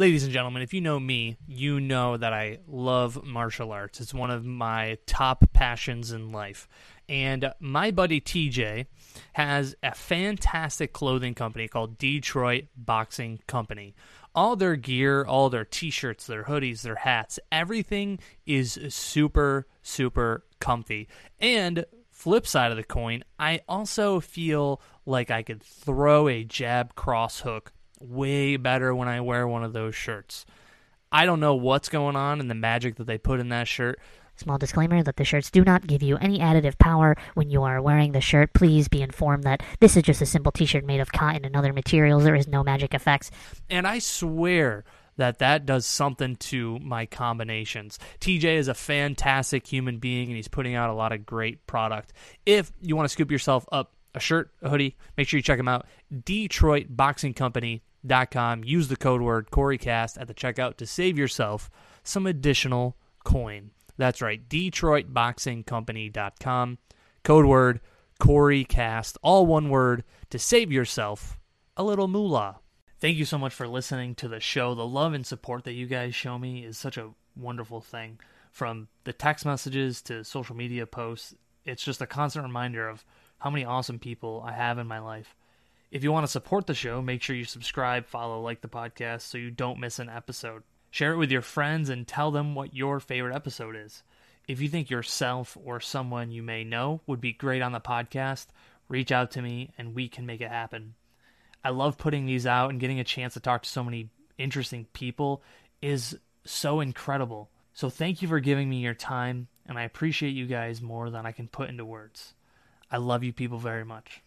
Ladies and gentlemen, if you know me, you know that I love martial arts. It's one of my top passions in life. And my buddy TJ has a fantastic clothing company called Detroit Boxing Company. All their gear, all their t shirts, their hoodies, their hats, everything is super, super comfy. And flip side of the coin, I also feel like I could throw a jab cross hook way better when I wear one of those shirts. I don't know what's going on in the magic that they put in that shirt. Small disclaimer that the shirts do not give you any additive power when you are wearing the shirt. Please be informed that this is just a simple t shirt made of cotton and other materials. There is no magic effects. And I swear that that does something to my combinations. TJ is a fantastic human being and he's putting out a lot of great product. If you want to scoop yourself up a shirt, a hoodie, make sure you check him out. DetroitBoxingCompany.com. Use the code word CoreyCast at the checkout to save yourself some additional coin. That's right, DetroitBoxingCompany.com. Code word CoreyCast, all one word, to save yourself a little moolah. Thank you so much for listening to the show. The love and support that you guys show me is such a wonderful thing. From the text messages to social media posts, it's just a constant reminder of how many awesome people I have in my life. If you want to support the show, make sure you subscribe, follow, like the podcast so you don't miss an episode. Share it with your friends and tell them what your favorite episode is. If you think yourself or someone you may know would be great on the podcast, reach out to me and we can make it happen. I love putting these out and getting a chance to talk to so many interesting people is so incredible. So thank you for giving me your time and I appreciate you guys more than I can put into words. I love you people very much.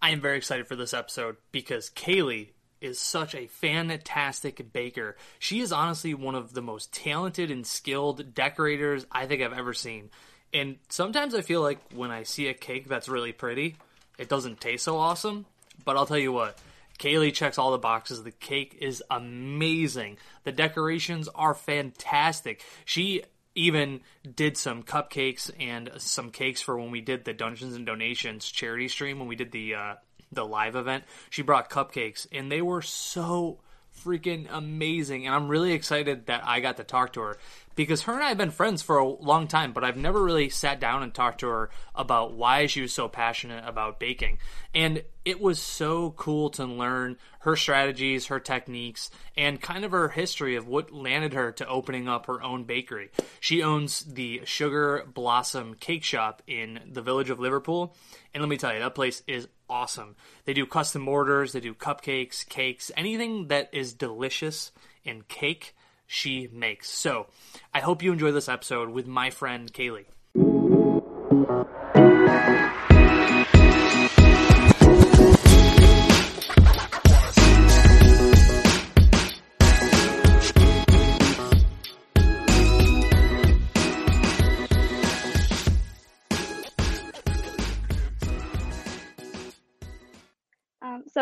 I am very excited for this episode because Kaylee is such a fantastic baker. She is honestly one of the most talented and skilled decorators I think I've ever seen. And sometimes I feel like when I see a cake that's really pretty, it doesn't taste so awesome. But I'll tell you what, Kaylee checks all the boxes. The cake is amazing. The decorations are fantastic. She even did some cupcakes and some cakes for when we did the Dungeons and Donations charity stream when we did the uh, the live event. She brought cupcakes and they were so freaking amazing and I'm really excited that I got to talk to her because her and I have been friends for a long time, but I've never really sat down and talked to her about why she was so passionate about baking. And it was so cool to learn her strategies, her techniques, and kind of her history of what landed her to opening up her own bakery. She owns the Sugar Blossom Cake Shop in the village of Liverpool. And let me tell you, that place is awesome. They do custom orders, they do cupcakes, cakes, anything that is delicious in cake she makes. So, I hope you enjoy this episode with my friend Kaylee.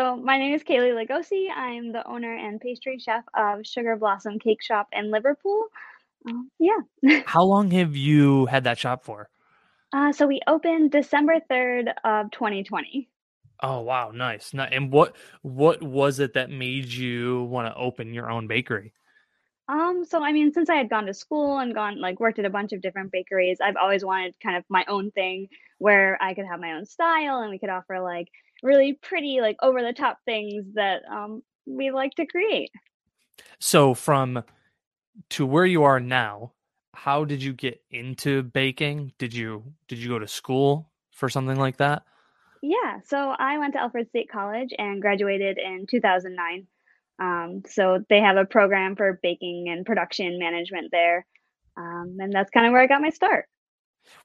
So my name is Kaylee Legosi. I'm the owner and pastry chef of Sugar Blossom Cake Shop in Liverpool. Um, yeah. How long have you had that shop for? Uh, so we opened December 3rd of 2020. Oh wow, nice. Ni- And what what was it that made you want to open your own bakery? Um, so I mean, since I had gone to school and gone like worked at a bunch of different bakeries, I've always wanted kind of my own thing where I could have my own style and we could offer like really pretty, like over the top things that um we like to create. So from to where you are now, how did you get into baking? Did you did you go to school for something like that? Yeah, so I went to Alfred State College and graduated in 2009. Um, so they have a program for baking and production management there. Um, and that's kind of where I got my start.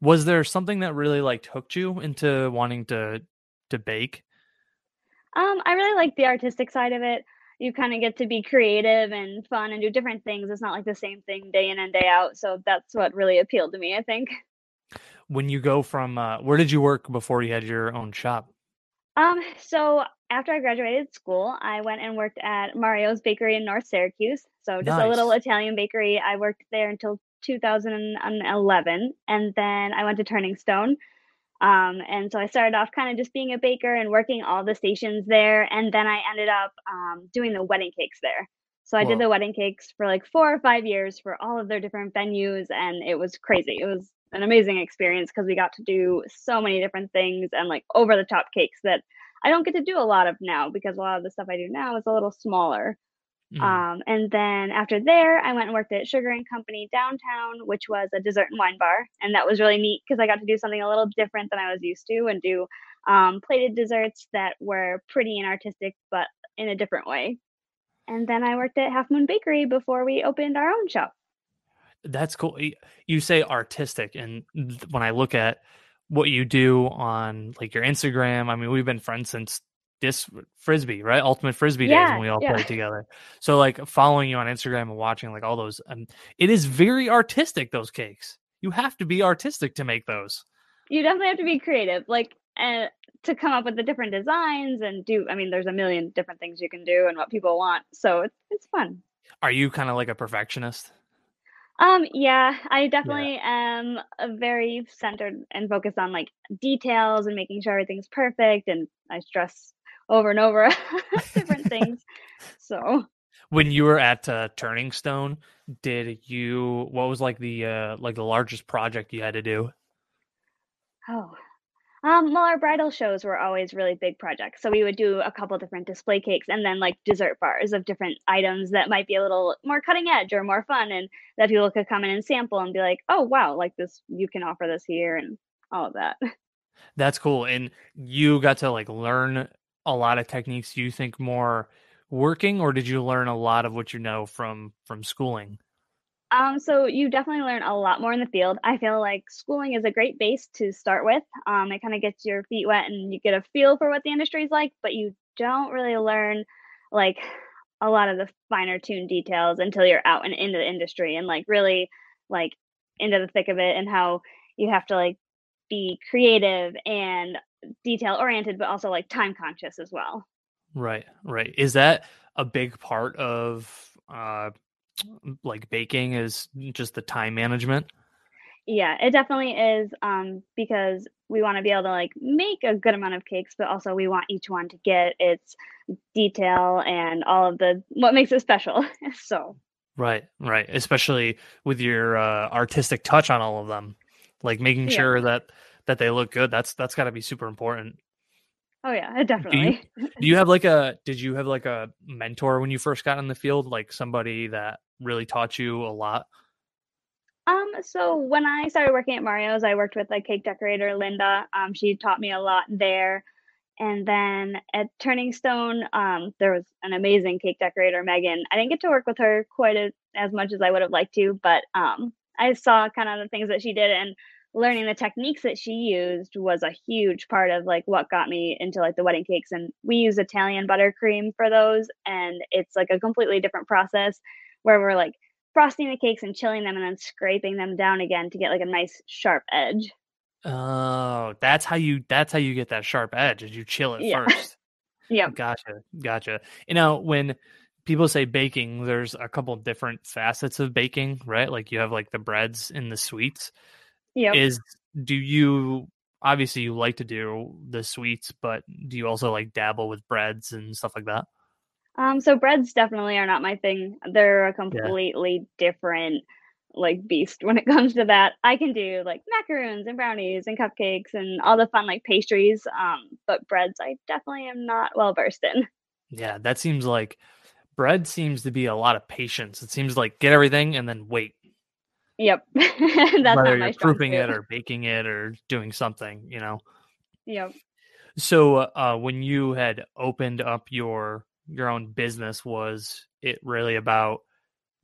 Was there something that really like hooked you into wanting to to bake? Um, I really like the artistic side of it. You kind of get to be creative and fun and do different things. It's not like the same thing day in and day out. So that's what really appealed to me, I think. When you go from uh, where did you work before you had your own shop? Um, so after I graduated school, I went and worked at Mario's Bakery in North Syracuse. So just a little Italian bakery. I worked there until 2011, and then I went to Turning Stone. Um, and so I started off kind of just being a baker and working all the stations there. And then I ended up um, doing the wedding cakes there. So I did the wedding cakes for like four or five years for all of their different venues. And it was crazy. It was an amazing experience because we got to do so many different things and like over the top cakes that I don't get to do a lot of now because a lot of the stuff I do now is a little smaller. Mm. Um, and then after there, I went and worked at Sugar and Company downtown, which was a dessert and wine bar, and that was really neat because I got to do something a little different than I was used to, and do um, plated desserts that were pretty and artistic, but in a different way. And then I worked at Half Moon Bakery before we opened our own shop. That's cool. You say artistic, and th- when I look at what you do on like your Instagram, I mean, we've been friends since this frisbee, right? Ultimate frisbee days when we all yeah. played together. So like following you on Instagram and watching like all those, um, it is very artistic. Those cakes, you have to be artistic to make those. You definitely have to be creative, like uh, to come up with the different designs and do. I mean, there's a million different things you can do and what people want, so it's it's fun. Are you kind of like a perfectionist? Um, yeah, I definitely am uh, very centered and focused on like details and making sure everything's perfect. And I stress over and over different things. So, When you were at uh, Turning Stone, did you? What was like the uh, like the largest project you had to do? oh, um, well, our bridal shows were always really big projects. So we would do a couple different display cakes and then like dessert bars of different items that might be a little more cutting edge or more fun and that people could come in and sample and be like, oh, wow, like this, you can offer this here and all of that. That's cool. And you got to like learn a lot of techniques do you think more working or did you learn a lot of what you know from from schooling? Um, so you definitely learn a lot more in the field. I feel like schooling is a great base to start with. Um, it kind of gets your feet wet and you get a feel for what the industry is like, but you don't really learn like a lot of the finer tuned details until you're out and into the industry and like really like into the thick of it and how you have to like be creative and detail oriented, but also like time conscious as well. Right, right. Is that a big part of uh like baking is just the time management? Yeah, it definitely is um, because we want to be able to like make a good amount of cakes, but also we want each one to get its detail and all of the what makes it special. so Right, right. Especially with your uh, artistic touch on all of them, like making Yeah. sure that that they look good. That's that's got to be super important. oh yeah, definitely. Do you have like a? Did you have like a mentor when you first got in the field? Like somebody that really taught you a lot? Um, so when I started working at Mario's, I worked with the cake decorator Linda. Um, she taught me a lot there. And then at Turning Stone, um, there was an amazing cake decorator, Megan. I didn't get to work with her quite a, as much as I would have liked to, but um, I saw kind of the things that she did and learning the techniques that she used was a huge part of like what got me into like the wedding cakes. And we use Italian buttercream for those, and it's like a completely different process where we're like frosting the cakes and chilling them and then scraping them down again to get like a nice sharp edge. Oh, that's how you. That's how you get that sharp edge. Is you chill it Yeah. first. yeah Gotcha, gotcha. You know when people say baking, there's a couple different facets of baking, right? Like you have like the breads and the sweets. Yep. Is do you obviously you like to do the sweets, but do you also like dabble with breads and stuff like that? Um, so breads definitely are not my thing. They're a completely different like beast when it comes to that. I can do like macaroons and brownies and cupcakes and all the fun like pastries. Um, but breads I definitely am not well versed in. Yeah, that seems like bread seems to be a lot of patience. It seems like get everything and then wait. Yep. That's whether you're proofing it or baking it or doing something, you know. Yep. So uh, when you had opened up your your own business, was it really about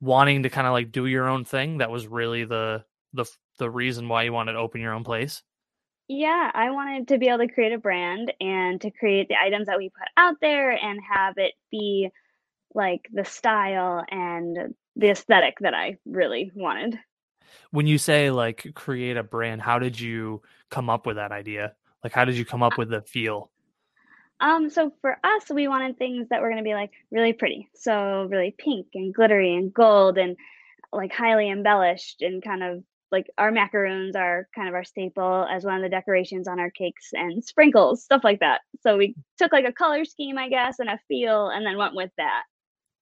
wanting to kind of like do your own thing? That was really the the the reason why you wanted to open your own place. Yeah, I wanted to be able to create a brand and to create the items that we put out there and have it be like the style and the aesthetic that I really wanted. When you say like create a brand, how did you come up with that idea? Like how did you come up with the feel? Um, so for us, we wanted things that were going to be like really pretty. So really pink and glittery and gold and like highly embellished and kind of like our macaroons are kind of our staple as one of the decorations on our cakes and sprinkles, stuff like that. So we took like a color scheme, I guess, and a feel, and then went with that.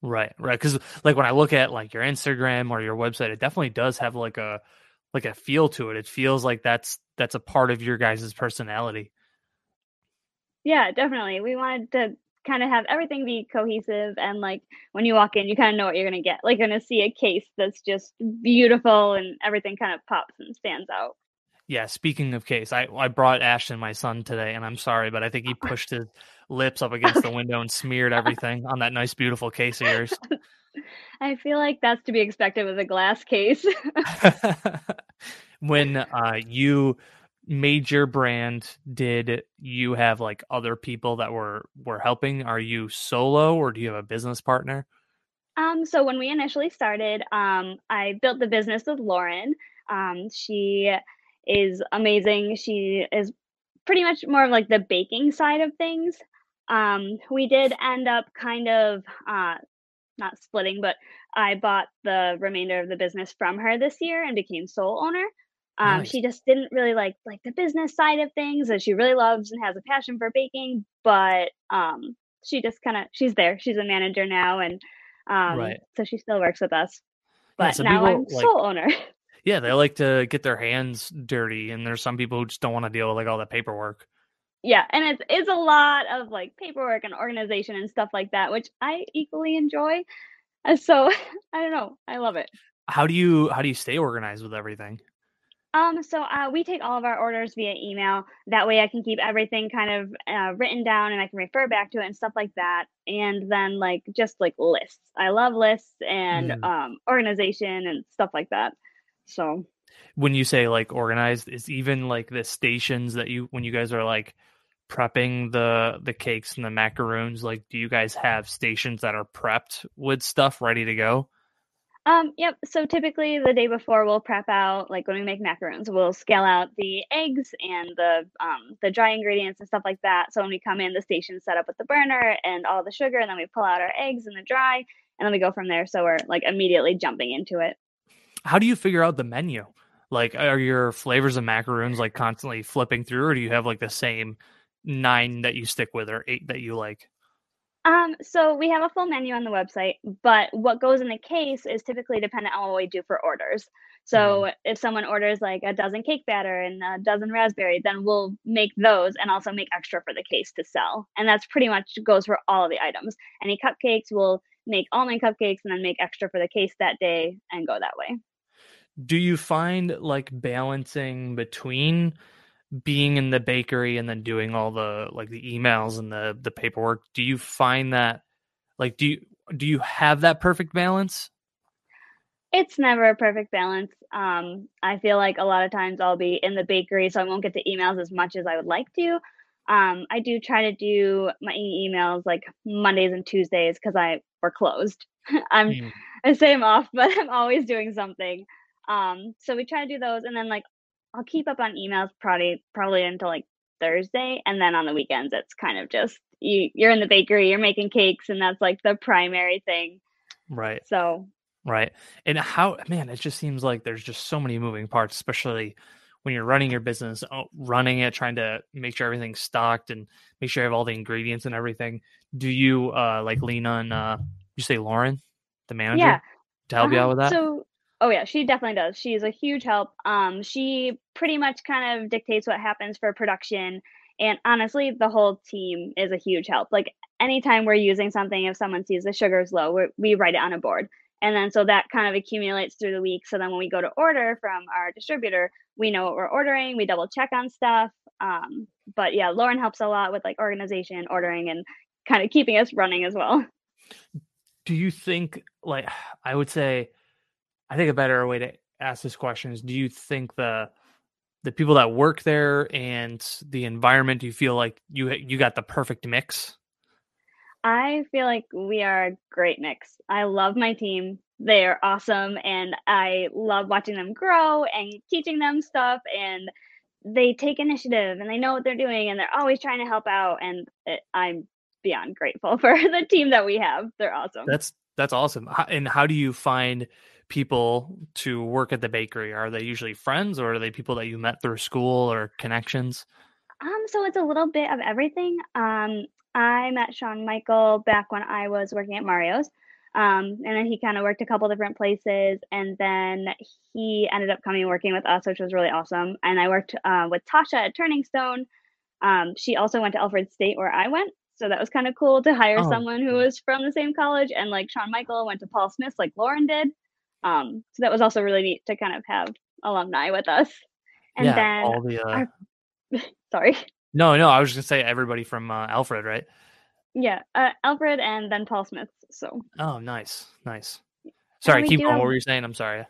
Right, right. Because like when I look at like your Instagram or your website, it definitely does have like a like a feel to it. It feels like that's that's a part of your guys' personality. Yeah, definitely. We wanted to kind of have everything be cohesive and like when you walk in, you kind of know what you're gonna get. Like you're gonna see a case that's just beautiful and everything kind of pops and stands out. Yeah, speaking of case, I I brought Ashton, my son, today, and I'm sorry, but I think he pushed his lips up against the window and smeared everything on that nice, beautiful case of yours. I feel like that's to be expected with a glass case. when uh, you made your brand, did you have like other people that were were helping? Are you solo or do you have a business partner? Um, so when we initially started, um, I built the business with Lauren. Um, she is amazing. She is pretty much more of like the baking side of things. Um, we did end up kind of uh, not splitting, but I bought the remainder of the business from her this year and became sole owner. Um, Nice. she just didn't really like like the business side of things, and she really loves and has a passion for baking. But um, she just kind of she's there. She's a manager now, and um, Right. so she still works with us. Yeah, But some now people I'm like sole owner. yeah, they like to get their hands dirty, and there's some people who just don't want to deal with like all the paperwork. yeah, and it's it's a lot of like paperwork and organization and stuff like that, which I equally enjoy. So I don't know, I love it. How do you how do you stay organized with everything? Um, so uh, we take all of our orders via email. That way, I can keep everything kind of uh, written down, and I can refer back to it and stuff like that. And then, like, just like lists. I love lists and Mm. um, organization and stuff like that. So When you say like organized, is even like the stations that you when you guys are like prepping the the cakes and the macaroons, like do you guys have stations that are prepped with stuff ready to go? Um, yep. So typically the day before we'll prep out, like when we make macaroons, we'll scale out the eggs and the um the dry ingredients and stuff like that. So when we come in, the station's set up with the burner and all the sugar, and then we pull out our eggs and the dry, and then we go from there. So we're like immediately jumping into it. How do you figure out the menu? Like are your flavors of macaroons like constantly flipping through or do you have like the same nine that you stick with or eight that you like? Um, so we have a full menu on the website, but what goes in the case is typically dependent on what we do for orders. So if someone orders like a dozen cake batter and a dozen raspberry, then we'll make those and also make extra for the case to sell. And that's pretty much goes for all of the items. Any cupcakes, we'll make almond cupcakes and then make extra for the case that day and go that way. Do you find like balancing between being in the bakery and then doing all the like the emails and the the paperwork? Do you find that like do you do you have that perfect balance? It's never a perfect balance. Um, I feel like a lot of times I'll be in the bakery, so I won't get to emails as much as I would like to. Um, I do try to do my emails like Mondays and Tuesdays because I we're closed. I'm Mm, I say I'm off, but I'm always doing something. Um, so we try to do those, and then like I'll keep up on emails probably probably until like Thursday, and then on the weekends it's kind of just you you're in the bakery, you're making cakes, and that's like the primary thing. Right. So Right. And how, man, it just seems like there's just so many moving parts, especially when you're running your business, oh, running it, trying to make sure everything's stocked and make sure you have all the ingredients and everything. Do you uh like lean on uh you say Lauren, the manager, yeah, to help you out Uh-huh. with that? So, oh yeah, she definitely does. She's a huge help. Um, she pretty much kind of dictates what happens for production, and honestly, the whole team is a huge help. Like anytime we're using something, if someone sees the sugar's low, we we write it on a board, and then so that kind of accumulates through the week. So then when we go to order from our distributor, we know what we're ordering. We double check on stuff. Um, but yeah, Lauren helps a lot with like organization, ordering, and kind of keeping us running as well. Do you think like I would say I think a better way to ask this question is do you think the the people that work there and the environment do you feel like you you got the perfect mix? I feel like we are a great mix. I love my team. They're awesome and I love watching them grow and teaching them stuff and they take initiative and they know what they're doing and they're always trying to help out and it, I'm beyond grateful for the team that we have. They're awesome. That's that's awesome. And how do you find people to work at the bakery? Are they usually friends or are they people that you met through school or connections? Um, so it's a little bit of everything. Um, I met Sean Michael back when I was working at Mario's. Um, and then he kind of worked a couple different places, and then he ended up coming and working with us, which was really awesome. And I worked uh, with Tasha at Turning Stone. Um, she also went to Alfred State where I went, so that was kind of cool to hire Oh, someone who was from the same college. And like Sean Michael went to Paul Smith, like Lauren did. Um, so that was also really neat to kind of have alumni with us. And yeah, then, all the uh, our- sorry, no, no, I was just gonna say everybody from uh, Alfred, right? yeah, uh, Alfred and then Paul Smith. So Oh, nice, nice. Sorry, we keep going. have- What were you saying? I'm sorry.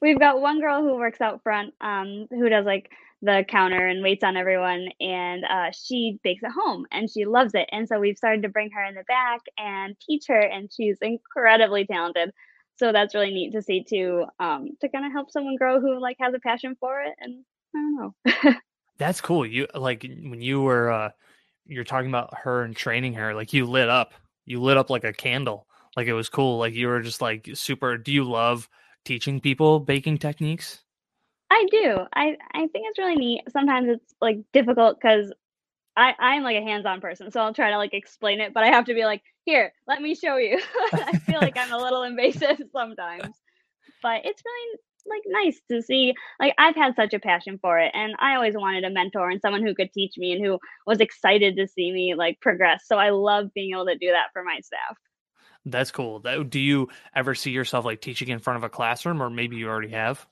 we've got one girl who works out front, um, who does like the counter and waits on everyone, and uh, she bakes at home and she loves it. And so we've started to bring her in the back and teach her, and she's incredibly talented. So that's really neat to see too, um, to kind of help someone grow who like has a passion for it. And I don't know. That's cool. You like when you were uh you're talking about her and training her, like you lit up. You lit up like a candle. Like it was cool. Like you were just like super do you love teaching people baking techniques? I do. I I think it's really neat. Sometimes it's like difficult because I I'm like a hands-on person, so I'll try to like explain it, but I have to be like, here, let me show you. I feel like I'm a little invasive sometimes, but it's really like nice to see. Like I've had such a passion for it, and I always wanted a mentor and someone who could teach me and who was excited to see me like progress. So I love being able to do that for my staff. That's cool. That, do you ever see yourself like teaching in front of a classroom or maybe you already have?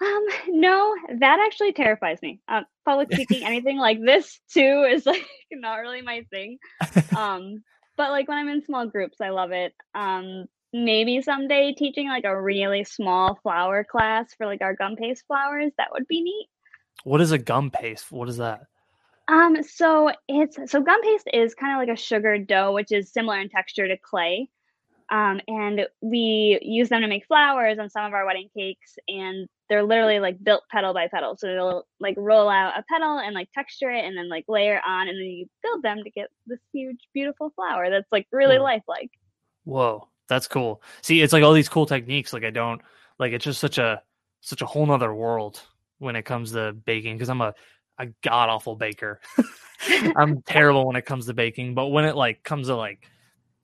Um, no, that actually terrifies me. Uh, public speaking, anything like this too, is like not really my thing. Um, but like when I'm in small groups, I love it. Um, maybe someday teaching like a really small flower class for like our gum paste flowers, that would be neat. What is a gum paste? What is that? Um, so it's so gum paste is kind of like a sugar dough, which is similar in texture to clay. Um, and we use them to make flowers on some of our wedding cakes, and they're literally like built petal by petal. So they'll like roll out a petal and like texture it, and then like layer on, and then you build them to get this huge, beautiful flower that's like really Cool. lifelike. Whoa, that's cool. See, it's like all these cool techniques. Like I don't like it's just such a such a whole nother world when it comes to baking because I'm a a god awful baker. I'm terrible when it comes to baking, but when it like comes to like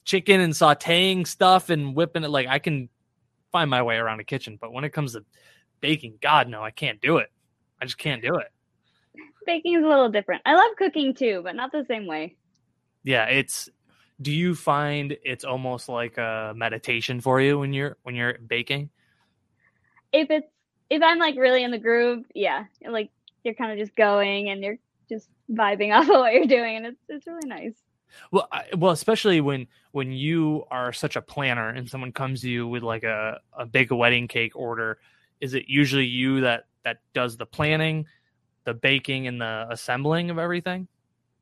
chicken and sautéing stuff and whipping it, like I can find my way around a kitchen. But when it comes to baking, God no, I can't do it. I just can't do it. Baking is a little different. I love cooking too, but not the same way. Yeah, it's. Do you find it's almost like a meditation for you when you're when you're baking? If it's if I'm like really in the groove, yeah, like you're kind of just going and you're just vibing off of what you're doing, and it's it's really nice. Well, I, well, especially when when you are such a planner and someone comes to you with like a a big wedding cake order, is it usually you that that does the planning, the baking, and the assembling of everything?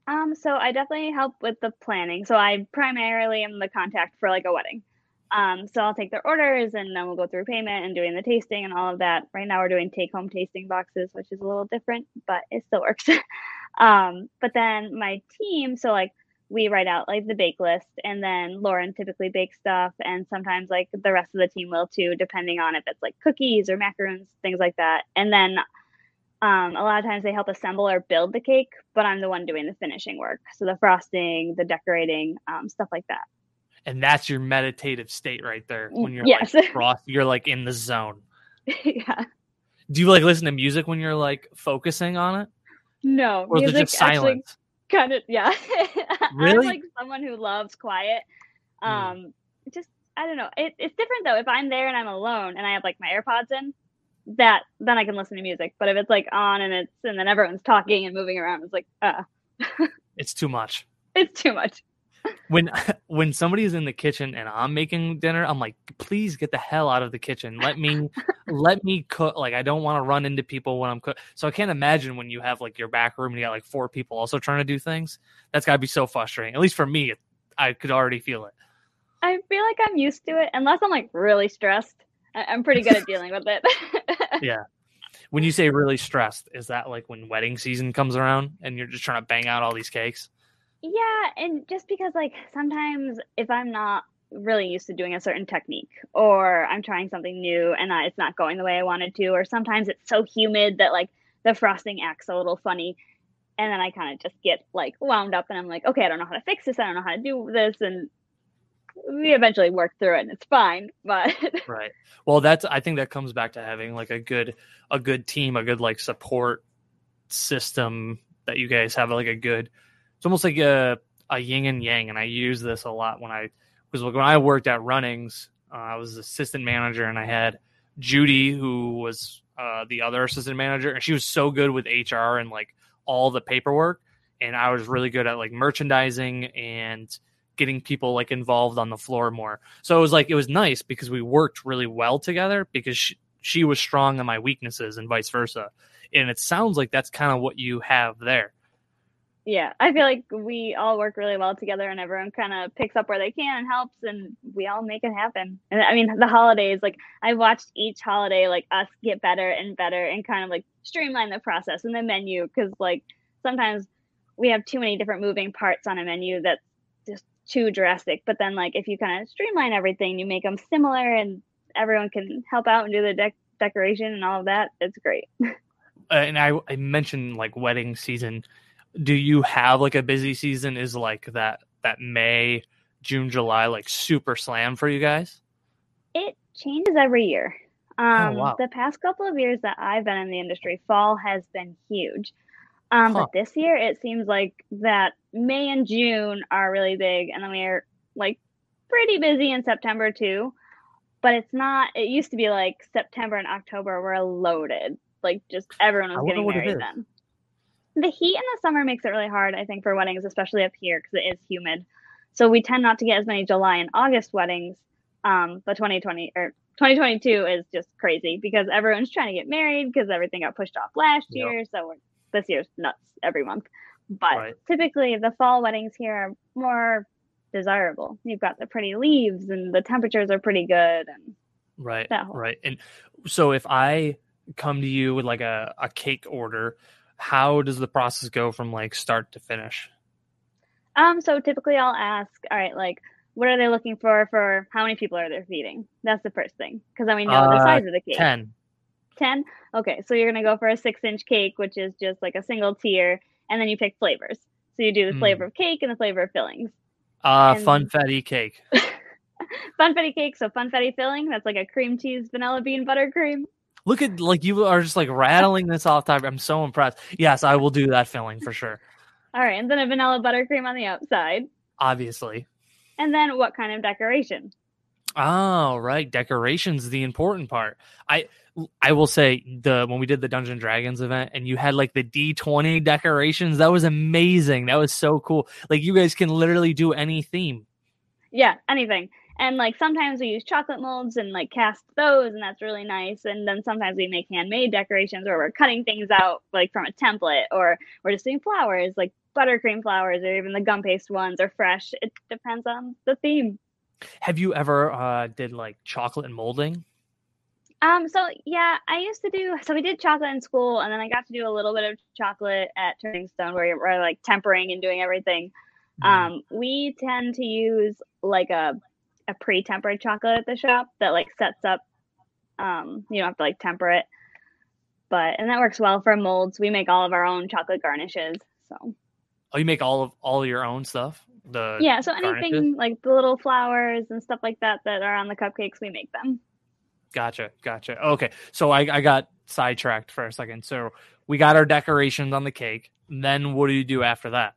Um, so I definitely help with the planning. So I primarily am the contact for like a wedding. Um, so I'll take their orders and then we'll go through payment and doing the tasting and all of that. Right now we're doing take home tasting boxes, which is a little different, but it still works. um, but then my team, so like we write out like the bake list and then Lauren typically bakes stuff and sometimes like the rest of the team will too, depending on if it's like cookies or macaroons, things like that. And then um, a lot of times they help assemble or build the cake, but I'm the one doing the finishing work. So the frosting, the decorating, um, stuff like that. And that's your meditative state right there. When you're yes. like frost, you're like in the zone. yeah. Do you like listen to music when you're like focusing on it, No, or is it music just actually silence? kind of yeah. Really? I'm like someone who loves quiet. Mm. Um, just I don't know. It, it's different though. If I'm there and I'm alone and I have like my AirPods in, that then I can listen to music. But if it's like on and it's and then everyone's talking and moving around, it's like uh, It's too much. it's too much. When when somebody's in the kitchen and I'm making dinner, I'm like, please get the hell out of the kitchen. Let me let me cook. Like I don't want to run into people when I'm cook. So I can't imagine when you have like your back room and you got like four people also trying to do things. That's got to be so frustrating. At least for me, I could already feel it. I feel like I'm used to it unless I'm like really stressed. I- I'm pretty good at dealing with it. Yeah. When you say really stressed, is that like when wedding season comes around and you're just trying to bang out all these cakes? Yeah, and just because like sometimes if I'm not really used to doing a certain technique or I'm trying something new and I, it's not going the way I wanted to or sometimes it's so humid that like the frosting acts a little funny and then I kind of just get like wound up and I'm like okay I don't know how to fix this I don't know how to do this and we eventually work through it and it's fine but right. Well that's i think that comes back to having like a good a good team a good like support system that you guys have like a good it's almost like a a yin and yang and i use this a lot when i was when i worked at runnings uh, i was assistant manager and i had judy who was uh, the other assistant manager and she was so good with hr and like all the paperwork and i was really good at like merchandising and getting people like involved on the floor more. So it was like it was nice because we worked really well together because she, she was strong on my weaknesses and vice versa. And it sounds like that's kind of what you have there. Yeah, I feel like we all work really well together and everyone kind of picks up where they can and helps and we all make it happen. And I mean, the holidays, like I've watched each holiday like us get better and better and kind of like streamline the process and the menu cuz like sometimes we have too many different moving parts on a menu that's just too drastic. But then, like, if you kind of streamline everything, you make them similar, and everyone can help out and do the de- decoration and all of that. It's great. Uh, and I, I mentioned like wedding season. Do you have like a busy season? Is like that that May, June, July like super slam for you guys? It changes every year. Oh, Um, wow. The past couple of years that I've been in the industry, fall has been huge. Um, Huh. But this year, it seems like that May and June are really big, and then we're like pretty busy in September too. But it's not. It used to be like September and October were loaded. Like just everyone was getting married then. The heat in the summer makes it really hard, I think, for weddings, especially up here because it is humid. So we tend not to get as many July and August weddings. Um, but 2020 or 2022 is just crazy because everyone's trying to get married because everything got pushed off last Yep. year. So we're, this year's nuts every month. But Right. typically, the fall weddings here are more desirable. You've got the pretty leaves and the temperatures are pretty good. And Right. Right. And so if I come to you with like a, a cake order, how does the process go from like start to finish? um, so typically, I'll ask, all right, like, what are they looking for? For how many people are they feeding? That's the first thing because then we know the Uh, size of the cake. 10. 10 okay so you're to go for a six inch cake which is just like a single tier and then you pick flavors so you do the Mm. flavor of cake and the flavor of fillings Uh, And- funfetti cake. funfetti cake so funfetti filling that's like a cream cheese vanilla bean buttercream Look at like you are just like rattling this off top. I'm so impressed. Yes, I will do that filling for sure. all right and then a vanilla buttercream on the outside Obviously. and then what kind of decoration Oh, right. Decoration's the important part. I I will say the when we did the Dungeon Dragons event and you had like the D20 decorations, that was amazing. That was so cool. Like you guys can literally do any theme. yeah anything and like sometimes we use chocolate molds and like cast those and that's really nice and then sometimes we make handmade decorations where we're cutting things out like from a template or we're just doing flowers like buttercream flowers or even the gum paste ones are fresh it depends on the theme Have you ever uh did like chocolate and molding? um so yeah i used to do so we did chocolate in school and then i got to do a little bit of chocolate at turning stone where we're like tempering and doing everything Mm. Um, we tend to use like a a pre-tempered chocolate at the shop that like sets up. Um, you don't have to like temper it, but and that works well for molds. We make all of our own chocolate garnishes. So Oh, you make all of all your own stuff? The yeah, so garnishes? anything like the little flowers and stuff like that that are on the cupcakes, we make them. Gotcha, gotcha. Okay, so I, I got sidetracked for a second. So we got our decorations on the cake. Then what do you do after that?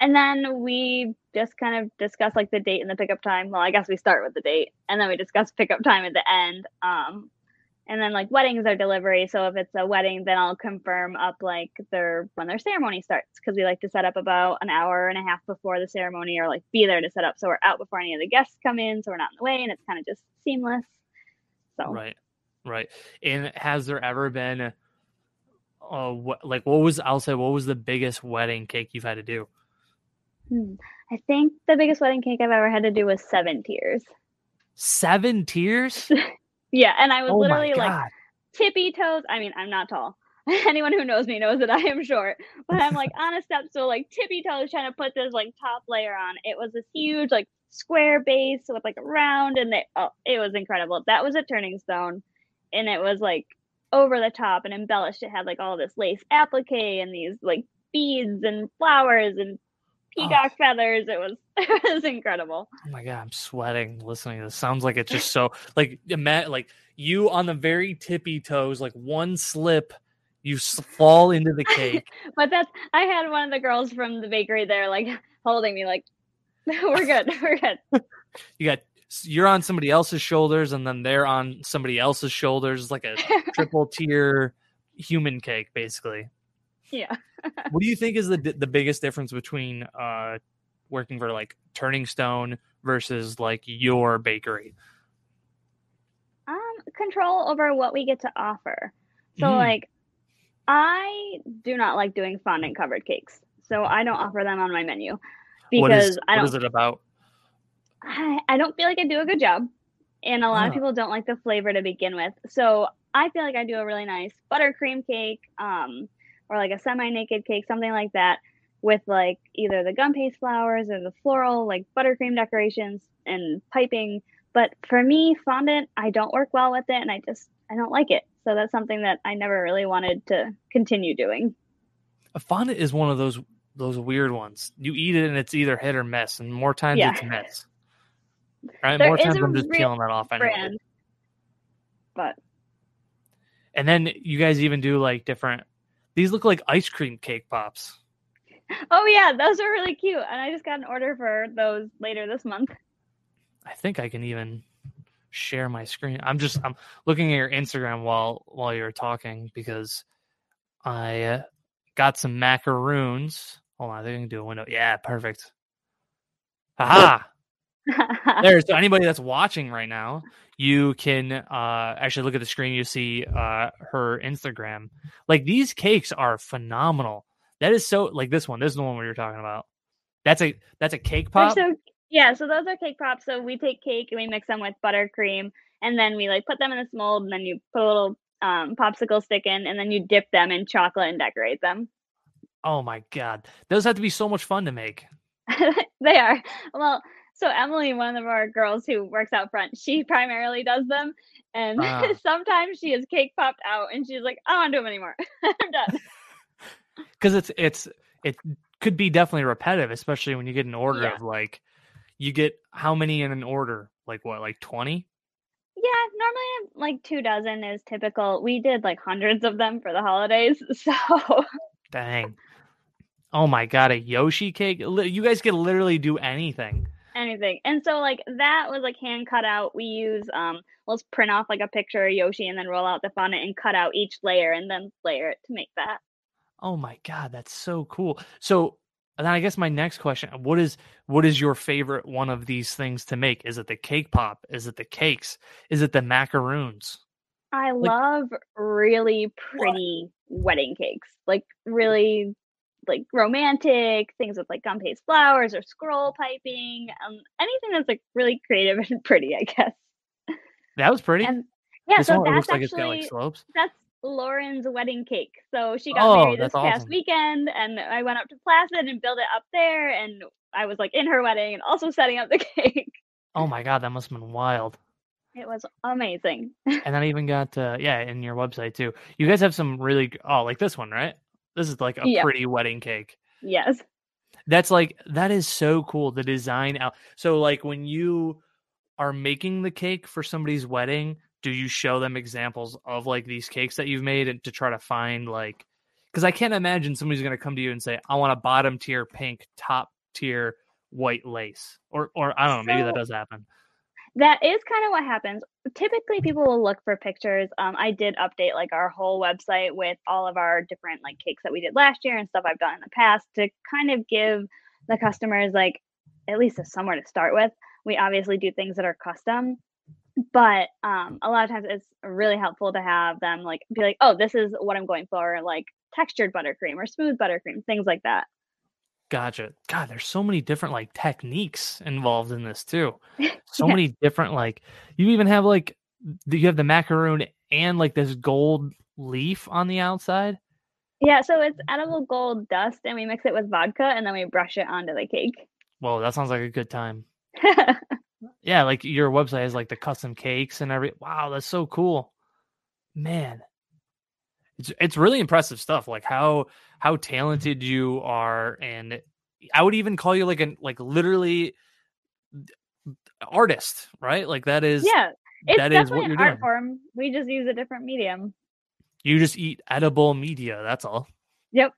And then we just kind of discuss like the date and the pickup time. Well, I guess we start with the date and then we discuss pickup time at the end. Um, and then like weddings are delivery. So if it's a wedding, then I'll confirm up like their when their ceremony starts because we like to set up about an hour and a half before the ceremony or like be there to set up so we're out before any of the guests come in, so we're not in the way and it's kind of just seamless. So Right, right. And has there ever been, uh, what like what was I'll say what was the biggest wedding cake you've had to do? hmm, I think the biggest wedding cake I've ever had to do was seven tiers. Seven tiers. Yeah, and I was Oh literally like tippy toes. I mean, I'm not tall. Anyone who knows me knows that I am short, but I'm like on a step stool, like tippy toes, trying to put this like top layer on. It was this huge, like square base with like a round, and they oh, it was incredible. That was a turning stone, and it was like over the top and embellished. It had like all this lace applique and these like beads and flowers and peacock oh. feathers. It was it was incredible. Oh my god, I'm sweating listening to this. Sounds like it's just so like like you on the very tippy toes, like one slip, you fall into the cake. but that's I had one of the girls from the bakery there, like holding me, like we're good, we're good. you got you're on somebody else's shoulders, and then they're on somebody else's shoulders, like a triple tier human cake, basically. Yeah. What do you think is the the biggest difference between uh working for like Turning Stone versus like your bakery? Um, control over what we get to offer. So mm. like I do not like doing fondant covered cakes. So I don't offer them on my menu because what is, I don't What is it about? I, I don't feel like I do a good job. And a lot of people don't like the flavor to begin with. So I feel like I do a really nice buttercream cake, um, or like a semi-naked cake, something like that, with like either the gum paste flowers or the floral like buttercream decorations and piping. But for me, fondant, I don't work well with it, and I just I don't like it. So that's something that I never really wanted to continue doing. A fondant is one of those those weird ones. You eat it and it's either hit or miss, and more times yeah. it's miss. Right? There more times I'm just peeling that off anyway. Brand, but and then you guys even do like different these look like ice cream cake pops. Oh yeah, those are really cute. And I just got an order for those later this month. I think I can even share my screen. I'm just I'm looking at your Instagram while while you're talking because I uh, got some macaroons. Hold on, I think I can do a window. Yeah, perfect. Haha. There's anybody that's watching right now, you can uh, actually look at the screen. You see uh, her Instagram. Like these cakes are phenomenal. That is so like this one. This is the one we were talking about. That's a that's a cake pop. So, yeah, so those are cake pops. So we take cake and we mix them with buttercream, and then we like put them in this mold, and then you put a little um, popsicle stick in, and then you dip them in chocolate and decorate them. Oh my god, those have to be so much fun to make. they are. Well, so Emily, one of our girls who works out front, she primarily does them, and uh, sometimes she is cake popped out, and she's like, "I don't want to do them anymore. I'm done." Because it's it's it could be definitely repetitive, especially when you get an order yeah. of like, you get how many in an order? Like what? Like twenty? Yeah, normally like two dozen is typical. We did like hundreds of them for the holidays, so. Dang. Oh my god, a Yoshi cake! You guys can literally do anything anything. And so like that was like hand cut out. We use um let's print off like a picture of Yoshi and then roll out the fondant and cut out each layer and then layer it to make that. Oh my god, that's so cool. So then I guess my next question, what is what is your favorite one of these things to make? Is it the cake pop? Is it the cakes? Is it the macaroons? I like, love really pretty what? wedding cakes. Like really like romantic things with like gum paste flowers or scroll piping, um, anything that's like really creative and pretty, I guess. That was pretty. And yeah, this so that's actually like slopes. that's Lauren's wedding cake. So she got oh, married this awesome. past weekend, and I went up to Placid and built it up there, and I was like in her wedding and also setting up the cake. Oh my god, that must have been wild. It was amazing. and then I even got uh, yeah, in your website too. You guys have some really oh like this one, right? This is like a yep. pretty wedding cake. Yes. That's like that is so cool. The design out. So like when you are making the cake for somebody's wedding, do you show them examples of like these cakes that you've made and to try to find like because I can't imagine somebody's going to come to you and say, "I want a bottom tier pink, top tier white lace," or or I don't know, maybe that does happen that is kind of what happens. Typically, people will look for pictures. Um, I did update like our whole website with all of our different like cakes that we did last year and stuff I've done in the past to kind of give the customers like at least a somewhere to start with. We obviously do things that are custom, but um, a lot of times it's really helpful to have them like be like, oh, this is what I'm going for, like textured buttercream or smooth buttercream, things like that. Gotcha. God, there's so many different like techniques involved in this too. So yeah. many different like you even have like you have the macaroon and like this gold leaf on the outside. Yeah, so it's edible gold dust and we mix it with vodka and then we brush it onto the cake. Whoa, that sounds like a good time. Yeah, like your website has like the custom cakes and every. Wow, that's so cool, man. It's it's really impressive stuff. Like how how talented you are, and I would even call you like an like literally artist, right? Like that is yeah, it's that is what you're doing. form. We just use a different medium. You just eat edible media. That's all. Yep.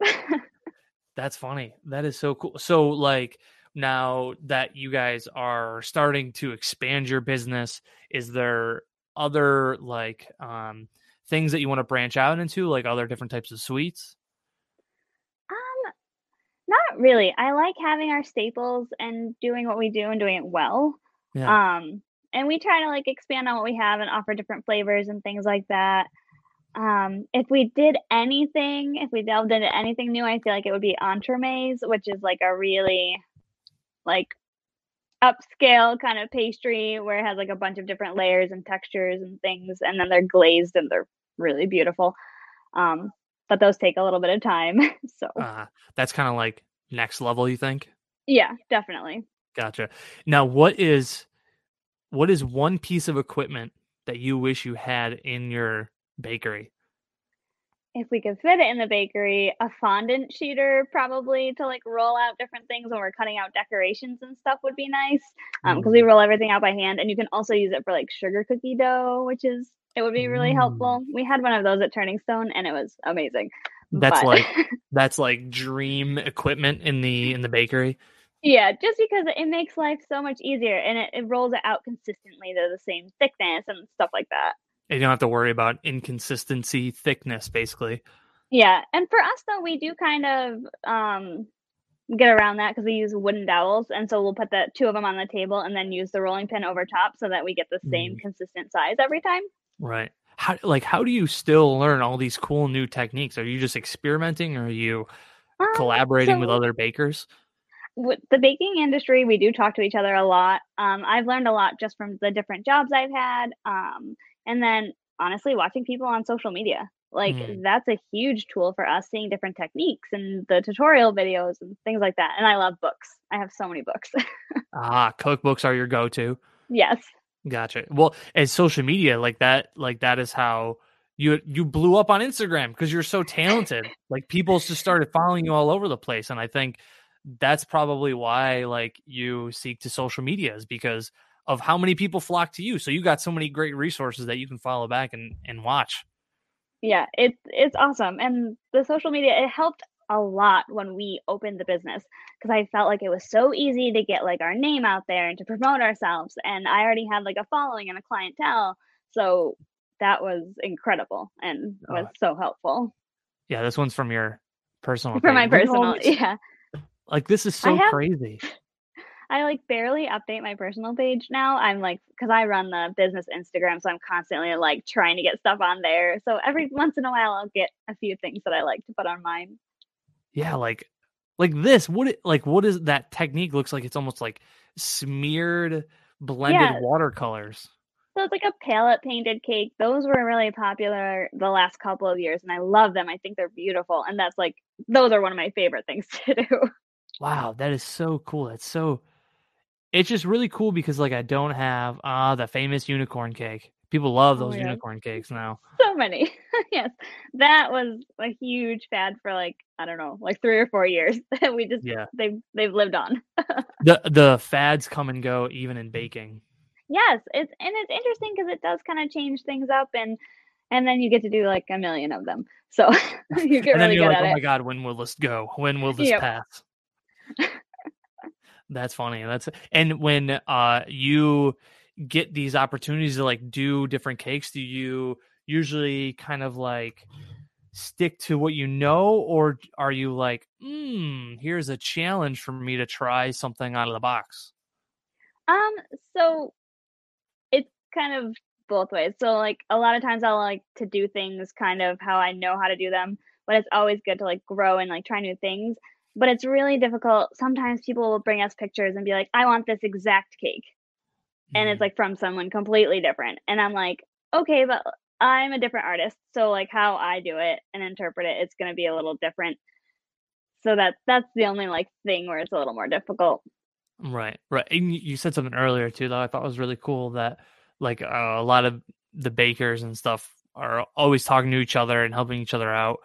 That's funny. That is so cool. So like now that you guys are starting to expand your business, is there other like um things that you want to branch out into, like other different types of sweets? um, not really. I like having our staples and doing what we do and doing it well. Yeah. Um, and we try to like expand on what we have and offer different flavors and things like that. Um, if we did anything, if we delved into anything new, I feel like it would be entremets, which is like a really like upscale kind of pastry where it has like a bunch of different layers and textures and things, and then they're glazed and they're really beautiful. Um, but those take a little bit of time. so uh, that's kind of like next level, you think? yeah, definitely. Gotcha. Now, what is what is one piece of equipment that you wish you had in your bakery? If we could fit it in the bakery, a fondant sheeter probably to like roll out different things when we're cutting out decorations and stuff would be nice. Um, because we Mm. roll everything out by hand, and you can also use it for like sugar cookie dough, which is it would be really Mm. helpful. We had one of those at Turning Stone, and it was amazing. That's But- like that's like dream equipment in the in the bakery. yeah, just because it makes life so much easier, and it, it rolls it out consistently to the same thickness and stuff like that. And you don't have to worry about inconsistency, thickness, basically. Yeah, and for us though, we do kind of um get around that because we use wooden dowels, and so we'll put the two of them on the table and then use the rolling pin over top so that we get the same Mm. consistent size every time. Right. How like how do you still learn all these cool new techniques? Are you just experimenting or are you Um, collaborating with other bakers? with the baking industry, we do talk to each other a lot. Um, I've learned a lot just from the different jobs I've had, um, and then honestly, watching people on social media. Like Mm. that's a huge tool for us, seeing different techniques and the tutorial videos and things like that. And I love books. I have so many books. Ah, cookbooks are your go-to. yes. Gotcha. Well, as social media, like that, like that is how you you blew up on Instagram because you're so talented. like people just started following you all over the place, and I think that's probably why like you seek to social media is because of how many people flock to you. So you got so many great resources that you can follow back and and watch. Yeah, it's it's awesome. And the social media, it helped a lot when we opened the business because I felt like it was so easy to get like our name out there and to promote ourselves. And I already had like a following and a clientele. So that was incredible and oh, was Oh. so helpful Yeah, this one's from your personal. From my page. Look at all personal. Yeah. Like this is so have- crazy. I like barely update my personal page now. I'm like, because I run the business Instagram, so I'm constantly like trying to get stuff on there. So every once in a while, I'll get a few things that I like to put on mine. Yeah, like like this. What it like? What is that technique? Looks like it's almost like smeared blended Yeah. watercolors. So it's like a palette painted cake. Those were really popular the last couple of years, and I love them. I think they're beautiful, and that's like those are one of my favorite things to do. Wow, that is so cool. That's so. It's just really cool because like I don't have ah the famous unicorn cake. People love Oh those my God. unicorn cakes now. so many, yes, that was a huge fad for like I don't know, like three or four years. And we just Yeah, they've they've lived on. the the fads come and go even in baking. Yes, it's and it's interesting because it does kind of change things up, and and then you get to do like a million of them, so you get and then really you're good like, at oh my god, when will this go? When will this Yep. pass? That's funny. That's and when uh you get these opportunities to like do different cakes, do you usually kind of like stick to what you know, or are you like, hmm, here's a challenge for me to try something out of the box? Um, so it's kind of both ways. So like a lot of times I'll like to do things kind of how I know how to do them, but it's always good to like grow and like try new things. But it's really difficult. Sometimes people will bring us pictures and be like, I want this exact cake. And it's Mm, like from someone completely different. And I'm like, okay, but I'm a different artist. So like how I do it and interpret it, it's gonna be a little different. So that that's the only like thing where it's a little more difficult. Right, right. And you said something earlier too, though. I thought was really cool that like uh, a lot of the bakers and stuff are always talking to each other and helping each other out.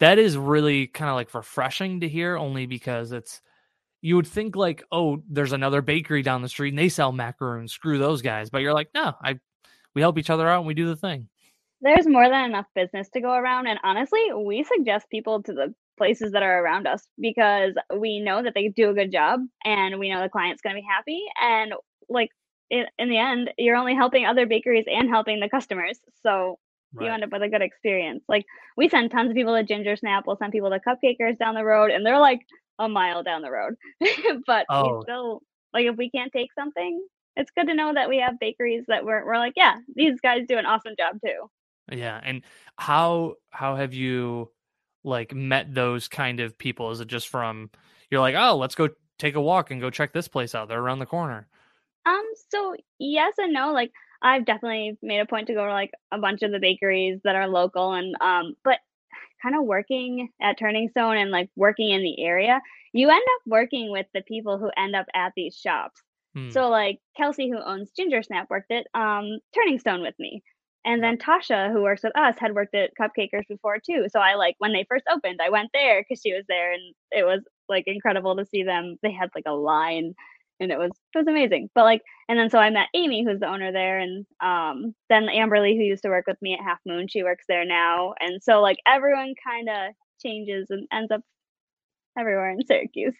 That is really kind of like refreshing to hear, only because it's you would think like, oh, there's another bakery down the street and they sell macaroons. Screw those guys. But you're like, no, I we help each other out and we do the thing. There's more than enough business to go around, and honestly, we suggest people to the places that are around us because we know that they do a good job and we know the client's going to be happy and like in, in the end you're only helping other bakeries and helping the customers so right. you end up with a good experience like we send tons of people to ginger snap we'll send people to cupcakers down the road and they're like a mile down the road but oh. still like if we can't take something it's good to know that we have bakeries that we're, we're like yeah these guys do an awesome job too yeah and how how have you like met those kind of people? Is it just from you're like, oh, let's go take a walk and go check this place out? They're around the corner. Um, so yes and no. Like I've definitely made a point to go to like a bunch of the bakeries that are local and um, but kind of working at Turning Stone and like working in the area, you end up working with the people who end up at these shops. Hmm. So like Kelsey, who owns Ginger Snap, worked at um, Turning Stone with me. And then Tasha, who works with us, had worked at Cupcakers before too. So I like when they first opened, I went there because she was there, and it was like incredible to see them. They had like a line, and it was it was amazing. But like, and then so I met Amy, who's the owner there, and um, then Amberly, who used to work with me at Half Moon, she works there now, and so like everyone kind of changes and ends up everywhere in Syracuse.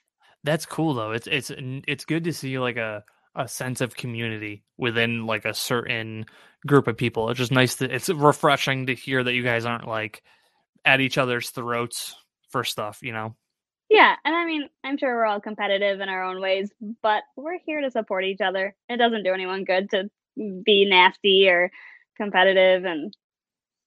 That's cool though. It's it's it's good to see like a a sense of community within like a certain group of people. It's just nice to it's refreshing to hear that you guys aren't like at each other's throats for stuff, you know. Yeah, and I mean, I'm sure we're all competitive in our own ways, but we're here to support each other. It doesn't do anyone good to be nasty or competitive and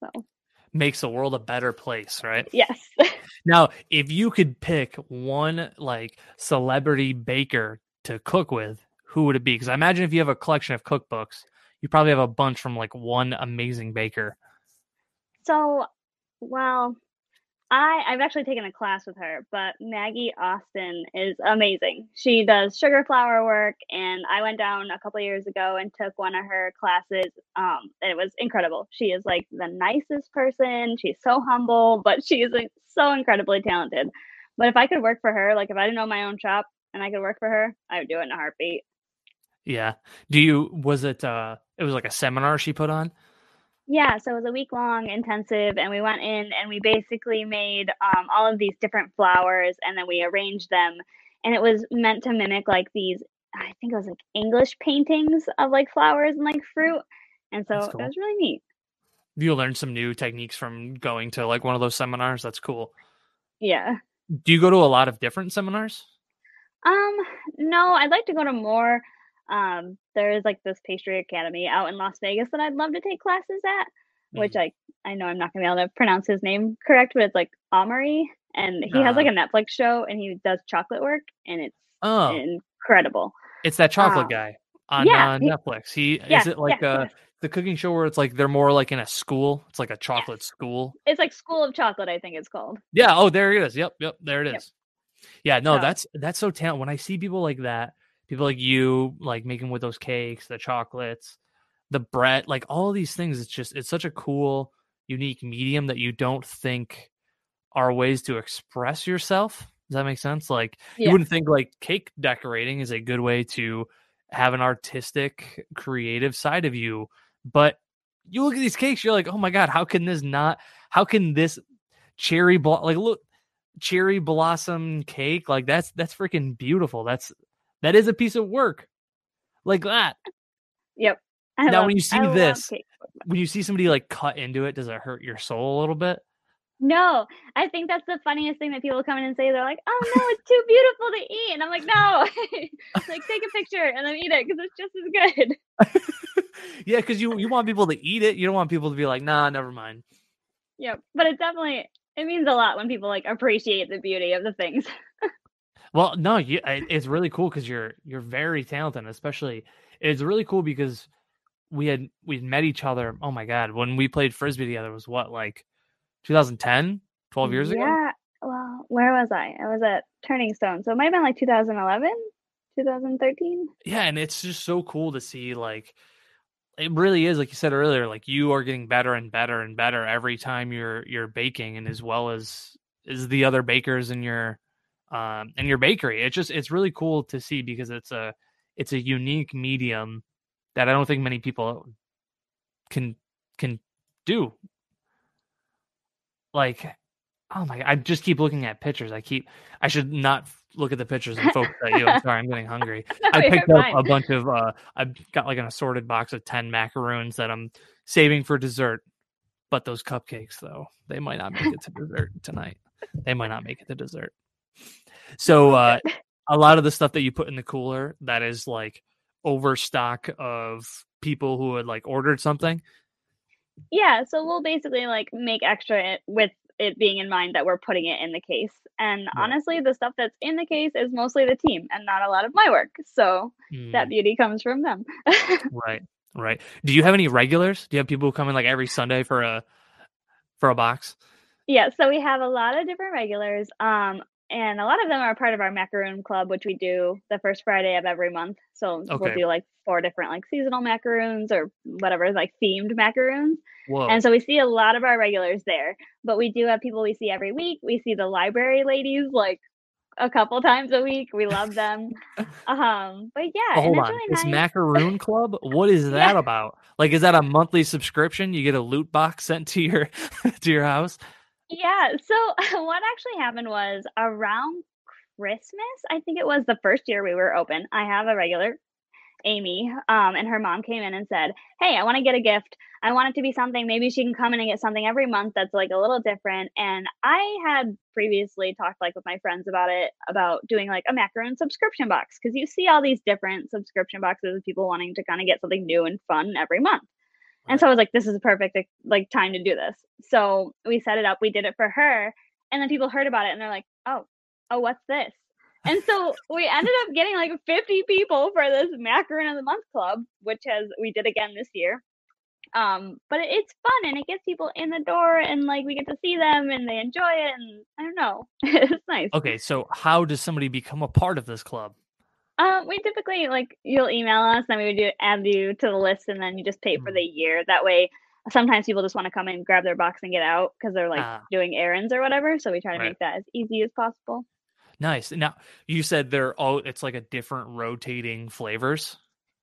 so makes the world a better place, right? Yes. now, if you could pick one like celebrity baker to cook with, who would it be? Because I imagine if you have a collection of cookbooks, you probably have a bunch from like one amazing baker. So, well, I I've actually taken a class with her, but Maggie Austin is amazing. She does sugar flower work, and I went down a couple years ago and took one of her classes. Um, it was incredible. She is like the nicest person. She's so humble, but she is like, so incredibly talented. But if I could work for her, like if I didn't own my own shop and I could work for her, I would do it in a heartbeat. Yeah. Do you was it uh it was like a seminar she put on? Yeah, so it was a week long intensive and we went in and we basically made um, all of these different flowers and then we arranged them and it was meant to mimic like these I think it was like English paintings of like flowers and like fruit. And so cool. it was really neat. You learned some new techniques from going to like one of those seminars. That's cool. Yeah. Do you go to a lot of different seminars? Um, no, I'd like to go to more. Um, there is like this pastry academy out in Las Vegas that I'd love to take classes at, mm-hmm. which I I know I'm not gonna be able to pronounce his name correct, but it's like Amaury, and he uh, has like uh-huh. a Netflix show and he does chocolate work, and it's oh. incredible. It's that chocolate um, guy on yeah, uh, Netflix. He, yeah, is it like yeah, uh the cooking show where it's like they're more like in a school. It's like a chocolate school. It's like School of Chocolate, I think it's called. Yeah. Oh, there it is. Yep. Yep. There it is. Yep. Yeah. No, that's that's so talented. When I see people like that people like you like making with those cakes the chocolates the bread like all these things it's just it's such a cool unique medium that you don't think are ways to express yourself. Does that make sense? Like yeah. you wouldn't think like cake decorating is a good way to have an artistic creative side of you but you look at these cakes you're like oh my god how can this not how can this cherry blo- like look cherry blossom cake like that's that's freaking beautiful. That's that is a piece of work like that. Yep. I now, love, when you see I this, when you see somebody like cut into it, does it hurt your soul a little bit? No, I think that's the funniest thing that people come in and say. They're like, "Oh no, it's too beautiful to eat," and I'm like, "No, like take a picture and then eat it because it's just as good." yeah, because you you want people to eat it. You don't want people to be like, "Nah, never mind." Yep, but it definitely it means a lot when people like appreciate the beauty of the things. Well, no, you, it's really cool because you're you're very talented. Especially, it's really cool because we had we met each other. Oh my god, when we played frisbee together was what like 2010, 12 years yeah. ago. Yeah. Well, where was I? I was at Turning Stone, so it might have been like 2011, 2013. Yeah, and it's just so cool to see like it really is like you said earlier like you are getting better and better and better every time you're you're baking and as well as is the other bakers in your um in your bakery it's just it's really cool to see because it's a it's a unique medium that i don't think many people can can do like oh my i just keep looking at pictures i keep i should not look at the pictures and focus at you i'm sorry i'm getting hungry No, I picked up a bunch of uh I've got like an assorted box of 10 macaroons that I'm saving for dessert. But those cupcakes though, they might not make it to dessert tonight. They might not make it to dessert. So uh a lot of the stuff that you put in the cooler that is like overstock of people who had like ordered something. Yeah, so we'll basically like make extra it- with it being in mind that we're putting it in the case. And Right. honestly, the stuff that's in the case is mostly the team and not a lot of my work. So that Mm, beauty comes from them. right. Right. Do you have any regulars? Do you have people who come in like every Sunday for a for a box? yeah, so we have a lot of different regulars. Um and a lot of them are part of our macaroon club, which we do the first Friday of every month. So Okay. we'll do like four different like seasonal macaroons or whatever, like themed macaroons. Whoa. And so we see a lot of our regulars there, but we do have people we see every week. We see the library ladies like a couple times a week. We love them. Um, but yeah, Oh, hold on. really This nice. macaroon club, what is that Yeah. about? Like is that a monthly subscription? You get a loot box sent to your to your house? Yeah. So what actually happened was around Christmas, I think it was the first year we were open. I have a regular, Amy, um, and her mom came in and said, Hey, I want to get a gift. I want it to be something. Maybe she can come in and get something every month that's like a little different. And I had previously talked like with my friends about it, about doing like a macaron subscription box because you see all these different subscription boxes of people wanting to kind of get something new and fun every month. And so I was like, this is a perfect like, time to do this. So we set it up. We did it for her, and then people heard about it, and they're like, oh, oh, what's this? And so we ended up getting like 50 people for this macaroon of the month club, which has we did again this year. Um, but it, it's fun and it gets people in the door, and like we get to see them and they enjoy it, and I don't know, it's nice. Okay, so how does somebody become a part of this club? Um, we typically like you'll email us, then we would do add you to the list, and then you just pay for Mm. the year. That way, sometimes people just want to come and grab their box, and get out because they're like Ah. doing errands or whatever. So we try to Right. make that as easy as possible. Nice. Now, you said they're all it's like a different rotating flavors.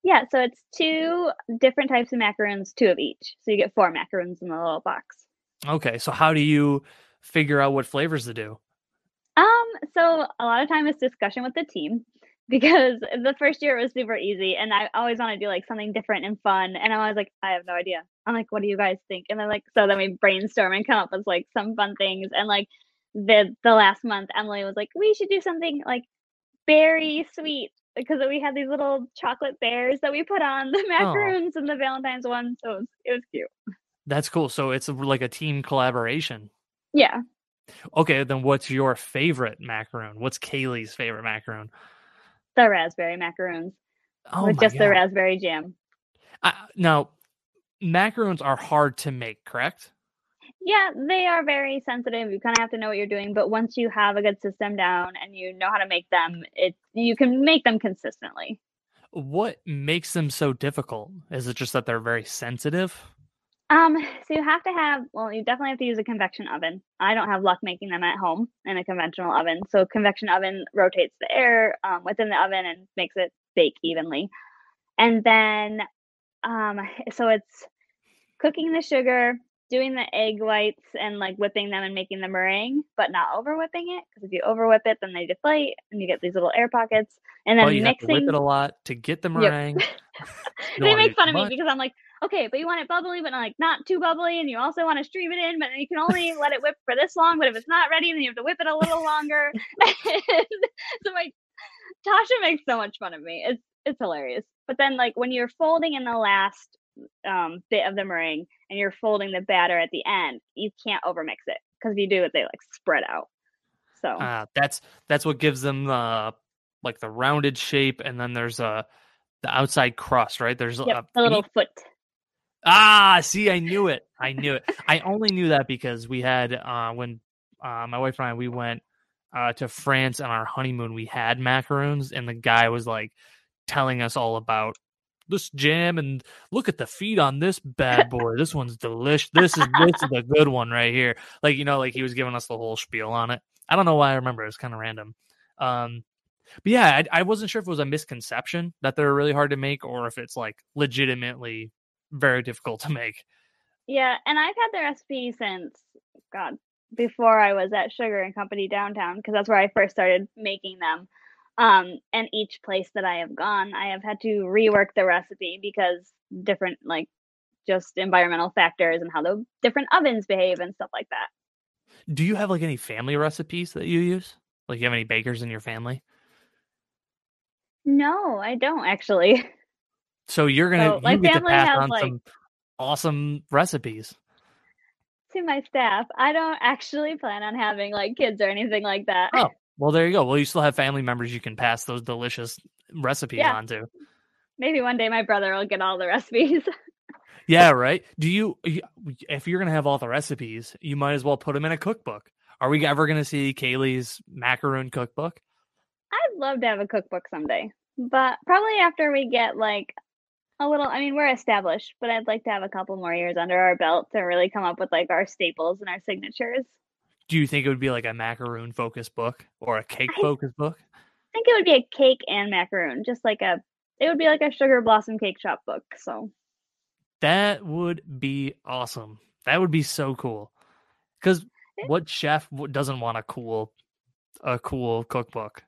Yeah, so it's two different types of macaroons, two of each. So you get four macaroons in the little box. Okay, so how do you figure out what flavors to do? Um, so a lot of time it's discussion with the team because the first year it was super easy and I always want to do like something different and fun and I'm always like, I have no idea. I'm like, what do you guys think? And they're like, so then we brainstorm and come up with like some fun things and like the the last month Emily was like, we should do something like berry sweet because we had these little chocolate bears that we put on the oh. macaroons and the Valentine's one. So it was, it was cute. That's cool. So it's like a team collaboration. Yeah. Okay, then what's your favorite macaroon? What's Kaylee's favorite macaroon? The raspberry macaroons Oh with just the raspberry jam. I, now, macaroons are hard to make, correct? Yeah, they are very sensitive. You kind of have to know what you're doing, but once you have a good system down and you know how to make them, it you can make them consistently. What makes them so difficult? Is it just that they're very sensitive? Um, so you have to have, well, you definitely have to use a convection oven. I don't have luck making them at home in a conventional oven. So convection oven rotates the air um, within the oven and makes it bake evenly. And then, um, so it's cooking the sugar, doing the egg whites, and like whipping them and making the meringue, but not over whipping it because if you over whip it, then they deflate and you get these little air pockets. And then oh, you have to whip it a lot to get the meringue. Don't they make fun of me because I'm like, okay, but you want it bubbly, but like not too bubbly, and you also want to stream it in, but then you can only let it whip for this long. But if it's not ready, then you have to whip it a little longer. So my Tasha makes so much fun of me. It's it's hilarious. But then like when you're folding in the last um, bit of the meringue and you're folding the batter at the end, you can't overmix it because if you do it, they like spread out. So Uh, that's that's what gives them the like the rounded shape, and then there's a the outside crust, right? There's yep, a the little meat- foot. Ah. See, I knew it. I knew it. I only knew that because we had uh when uh, my wife and I we went uh, to France on our honeymoon, we had macaroons, and the guy was like telling us all about this jam and look at the feet on this bad boy. this one's delicious. This is this is a good one right here. Like you know, like he was giving us the whole spiel on it. I don't know why I remember. It was kind of random. Um, but yeah, I, I wasn't sure if it was a misconception that they're really hard to make or if it's like legitimately very difficult to make. Yeah, and I've had the recipe since God before I was at Sugar and Company downtown because that's where I first started making them. Um, and each place that I have gone, I have had to rework the recipe because different like just environmental factors and how the different ovens behave and stuff like that. Do you have like any family recipes that you use? Like you have any bakers in your family? No, I don't actually. So you're gonna so, you get to pass on like, some awesome recipes to my staff. I don't actually plan on having like kids or anything like that. Oh, well, there you go. Well, you still have family members you can pass those delicious recipes yeah. on to. Maybe one day my brother will get all the recipes. yeah, right. Do you, if you're going to have all the recipes, you might as well put them in a cookbook. Are we ever going to see Kaylee's macaroon cookbook? I'd love to have a cookbook someday, but probably after we get like a little i mean we're established but i'd like to have a couple more years under our belt to really come up with like our staples and our signatures. Do you think it would be like a macaroon focus book or a cake focus book? I think it would be a cake and macaroon just like a it would be like a sugar blossom cake shop book so. That would be awesome. That would be so cool. Because eh. what chef doesn't want a cool a cool cookbook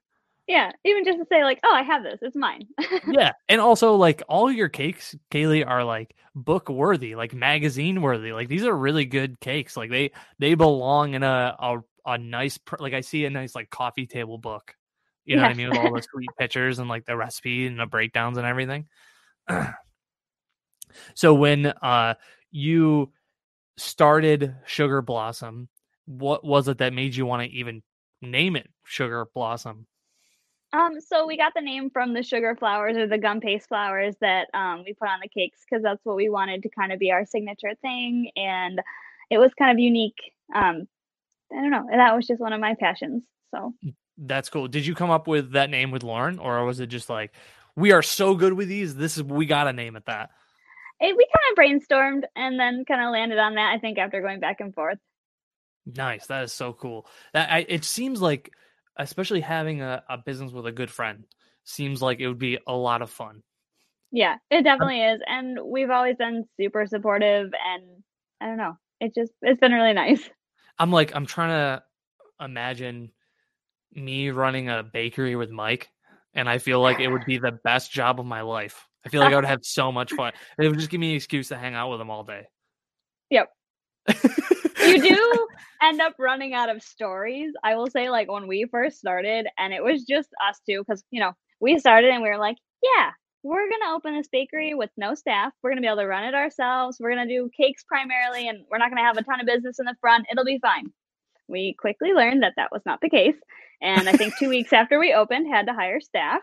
yeah, even just to say like, "Oh, I have this. It's mine." yeah, and also like all your cakes, Kaylee, are like book worthy, like magazine worthy. Like these are really good cakes. Like they they belong in a a, a nice like I see a nice like coffee table book. You know what I mean with all the sweet pictures and like the recipe and the breakdowns and everything. so when uh you started Sugar Blossom, what was it that made you want to even name it Sugar Blossom? Um, so we got the name from the sugar flowers or the gum paste flowers that um, we put on the cakes because that's what we wanted to kind of be our signature thing, and it was kind of unique. Um, I don't know, that was just one of my passions. So mm, that's cool. Did you come up with that name with Lauren, or was it just like we are so good with these? This is we got to name it that. It, we kind of brainstormed and then kind of landed on that. I think after going back and forth. Nice. That is so cool. That I, it seems like especially having a, a business with a good friend seems like it would be a lot of fun. Yeah, it um, definitely is. And we've always been super supportive and I don't know. It just it's been really nice. I'm like I'm trying to imagine me running a bakery with Mike and I feel like it would be the best job of my life. I feel like I would have so much fun. It would just give me an excuse to hang out with him all day. Yep. You do end up running out of stories. I will say, like when we first started, and it was just us two, because you know we started and we were like, yeah, we're gonna open this bakery with no staff. We're gonna be able to run it ourselves. We're gonna do cakes primarily, and we're not gonna have a ton of business in the front. It'll be fine. We quickly learned that that was not the case, and I think two weeks after we opened, had to hire staff.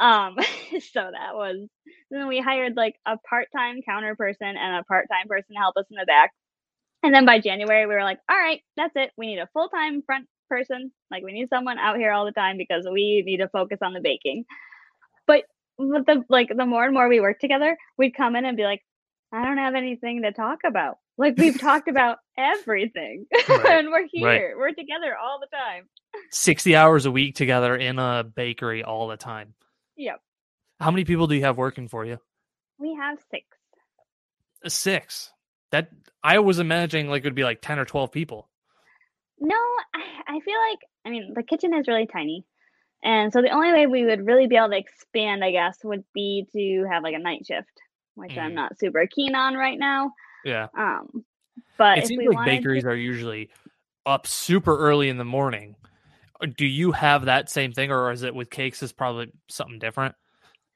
Um, so that was then we hired like a part-time counter person and a part-time person to help us in the back and then by January, we were like, all right, that's it. We need a full time front person. Like, we need someone out here all the time because we need to focus on the baking. But the like, the more and more we work together, we'd come in and be like, I don't have anything to talk about. Like, we've talked about everything, right. and we're here. Right. We're together all the time. 60 hours a week together in a bakery all the time. Yep. How many people do you have working for you? We have six. Uh, six that I was imagining like it would be like 10 or 12 people. No, I, I feel like, I mean, the kitchen is really tiny. And so the only way we would really be able to expand, I guess, would be to have like a night shift, which mm. I'm not super keen on right now. Yeah. Um, but it seems like bakeries to... are usually up super early in the morning. Uh, do you have that same thing, or is it with cakes? Is probably something different.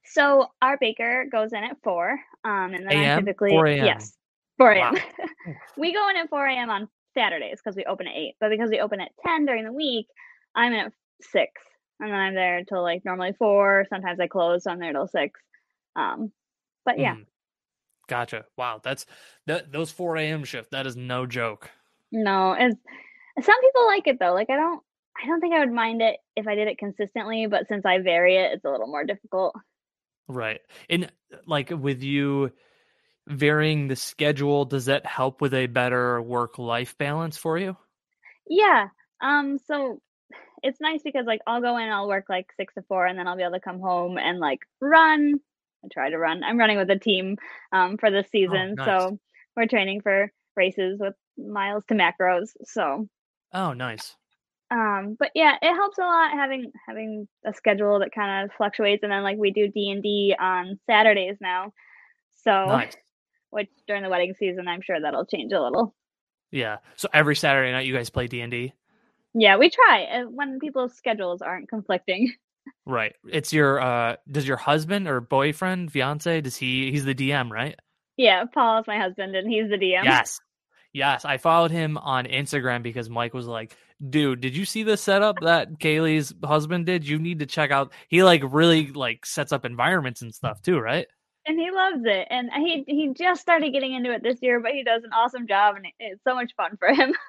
So our baker goes in at four, um, and then? I typically yes, 4 a.m. Wow. we go in at 4 a.m. on Saturdays because we open at 8. But because we open at 10 during the week, I'm in at 6. And then I'm there until like normally 4. Sometimes I close, so I'm there till 6. Um, but yeah. Mm. Gotcha. Wow. That's that those 4 a.m. shift. That is no joke. No. It's, some people like it though. Like I don't I don't think I would mind it if I did it consistently, but since I vary it, it's a little more difficult. Right. And like with you varying the schedule, does that help with a better work life balance for you? Yeah. Um so it's nice because like I'll go in, I'll work like 6 to 4 and then I'll be able to come home and like run. I try to run. I'm running with a team um for this Oh, season. nice. So we're training for races with miles to macros. So Oh, nice. um but yeah it helps a lot having having a schedule that kind of fluctuates and then like we do d&d on saturdays now so Nice. Which during the wedding season i'm sure that'll change a little Yeah. So every Saturday night you guys play D&D? yeah we try uh, when people's schedules aren't conflicting Right. It's your uh does your husband or boyfriend, fiance, does he he's the DM, right? yeah paul is my husband and he's the dm Yes. Yes. I followed him on Instagram because Mike was like, dude, did you see the setup that Kaylee's husband did? You need to check out he like really like sets up environments and stuff too, right? And he loves it and he he just started getting into it this year but he does an awesome job and it's so much fun for him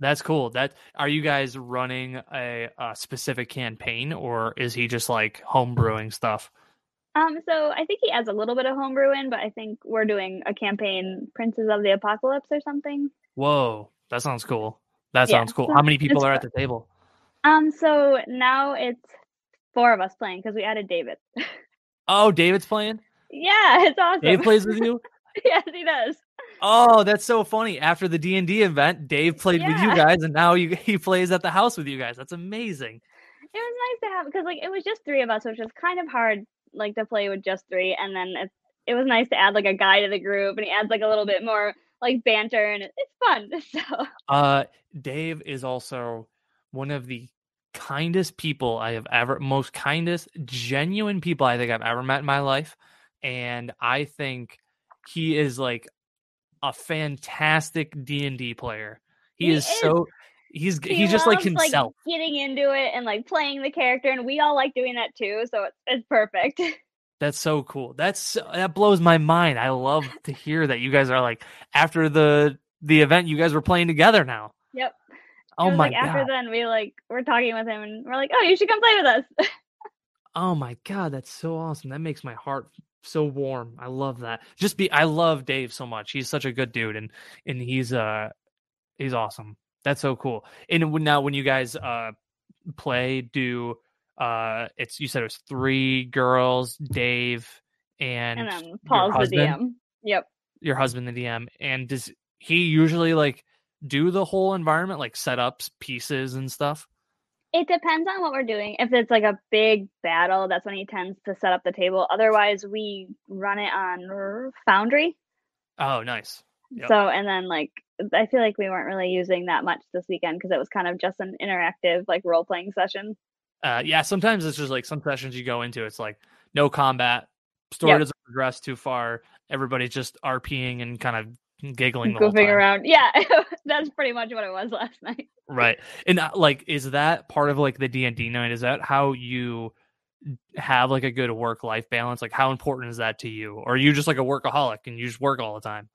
That's cool. That are you guys running a, a specific campaign or is he just like homebrewing stuff? um so i think he adds a little bit of homebrew in but i think we're doing a campaign princes of the apocalypse or something Whoa, that sounds cool. That Yeah, sounds cool. How many people it's are at the table? Um, so now it's four of us playing because we added David. Oh, David's playing. Yeah, it's awesome. Dave plays with you. yes, he does. Oh, that's so funny. After the D and D event, Dave played with you guys, and now you, he plays at the house with you guys. That's amazing. It was nice to have because like it was just three of us, which was kind of hard like to play with just three, and then it it was nice to add like a guy to the group, and he adds like a little bit more like banter, and it's fun. So Uh, Dave is also one of the kindest people I have ever, most kindest, genuine people I think I've ever met in my life, and I think he is like a fantastic D and D player. He, He is, is. so he's he he's just like himself. getting into it and like playing the character, and we all like doing that too. So it's it's perfect. That's so cool. That's that blows my mind. I love to hear that you guys are like after the the event, you guys were playing together now. Yep. Oh my like god. after then we like we're talking with him, and we're like, oh, you should come play with us. Oh my god, that's so awesome. That makes my heart so warm. I love that. Just be I love Dave so much. He's such a good dude and and he's uh he's awesome. That's so cool. And now when you guys uh play do uh it's you said it was three girls, Dave and, and your Paul's the? DM. Yep. your husband the DM and does he usually like do the whole environment like set up pieces and stuff? It depends on what we're doing. If it's like a big battle, that's when he tends to set up the table. Otherwise, we run it on Foundry. Oh, nice. Yep. So, and then like I feel like we weren't really using that much this weekend because it was kind of just an interactive like role playing session. Uh, yeah, sometimes it's just like some sessions you go into, it's like no combat, story Yep. doesn't progress too far. Everybody's just RPing and kind of giggling the whole Goofing around. Yeah, that's pretty much what it was last night. Right. And uh, like, is that part of like the D and D night? Is that how you have like a good work life balance? Like, how important is that to you? Or are you just like a workaholic and you just work all the time?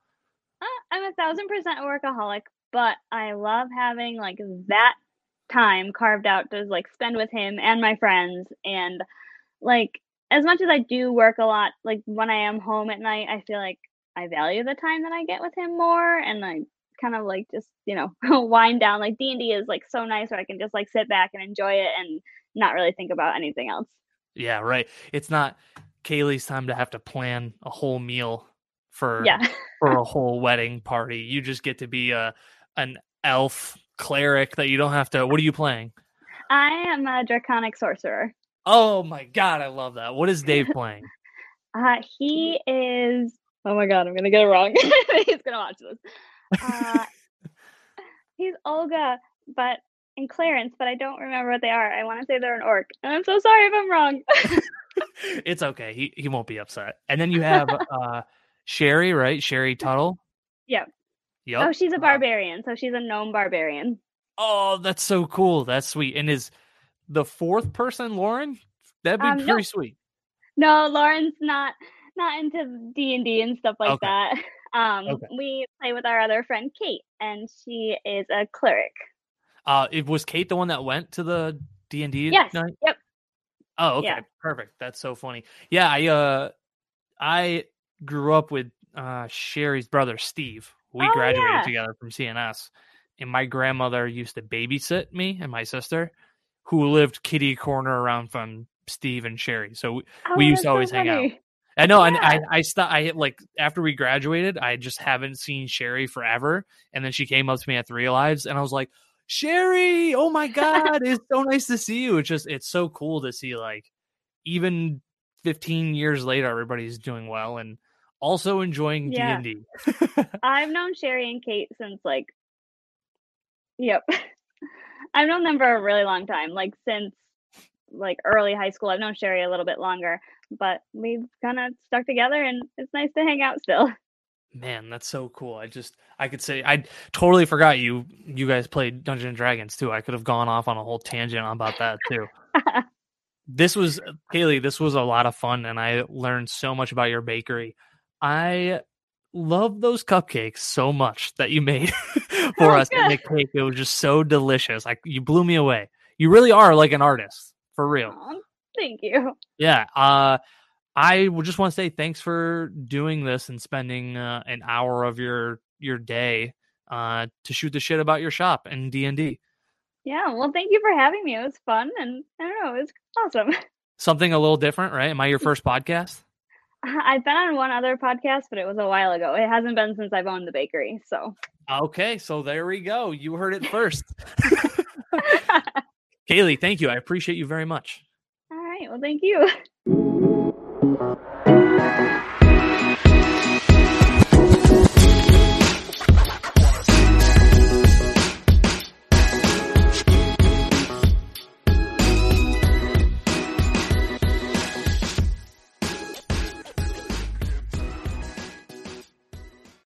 Uh, I'm a thousand percent a workaholic, but I love having like that time carved out to like spend with him and my friends. And like, as much as I do work a lot, like when I am home at night, I feel like I value the time that I get with him more. And I kind of like just, you know, wind down. Like D&D is like so nice where I can just like sit back and enjoy it and not really think about anything else. Yeah, right. It's not Kaylee's time to have to plan a whole meal for Yeah. for a whole wedding party. You just get to be a an elf cleric that you don't have to. What are you playing? I am a draconic sorcerer. Oh my god, I love that. What is Dave playing? Uh, he is. Oh my god, I'm gonna get it wrong. he's gonna watch this. Uh, he's Olga, but and Clarence, but I don't remember what they are. I want to say they're an orc, and I'm so sorry if I'm wrong. it's okay. He he won't be upset. And then you have uh Sherry, right? Sherry Tuttle. Yep. Yep. Oh, she's a barbarian, so she's a gnome barbarian. Oh, that's so cool. That's sweet. And is the fourth person Lauren? That'd be Um, pretty no. sweet. No, Lauren's not not into D and D and stuff like Okay. that. Um, Okay. we play with our other friend Kate, and she is a cleric. Uh, it was Kate the one that went to the D and D night. Yep. Oh, okay, Yeah. perfect. That's so funny. Yeah, I uh, I grew up with uh Sherry's brother Steve. We Oh, graduated yeah. together from CNS, and my grandmother used to babysit me and my sister, who lived kitty corner around from Steve and Sherry. So we, Oh, We used to that's so always hang out. I know, and I I st- I like after we graduated, I just haven't seen Sherry forever, and then she came up to me at Three Lives, and I was like, Sherry, oh my god, it's so nice to see you. It's just it's so cool to see like even 15 years later, everybody's doing well and also enjoying D Yeah. and D. I've known Sherry and Kate since like, yep. I've known them for a really long time, like since like early high school. I've known Sherry a little bit longer, but we've kind of stuck together and it's nice to hang out still. Man, that's so cool. I just I could say I totally forgot you you guys played Dungeons and Dragons too. I could have gone off on a whole tangent about that too. this was Kaylee, this was a lot of fun and I learned so much about your bakery. I love those cupcakes so much that you made oh, for Oh, us and the cake. It was just so delicious. Like you blew me away. You really are like an artist. For real. Aw, thank you. Yeah. Uh I would just want to say thanks for doing this and spending uh, an hour of your your day uh to shoot the shit about your shop and D&D. Yeah, well, thank you for having me. It was fun and I don't know, it was awesome. Something a little different, right? Am I your first podcast? I've been on one other podcast, but it was a while ago. It hasn't been since I've owned the bakery, so. Okay, so there we go. You heard it first. Kaylee, thank you. I appreciate you very much. Right, well, thank you.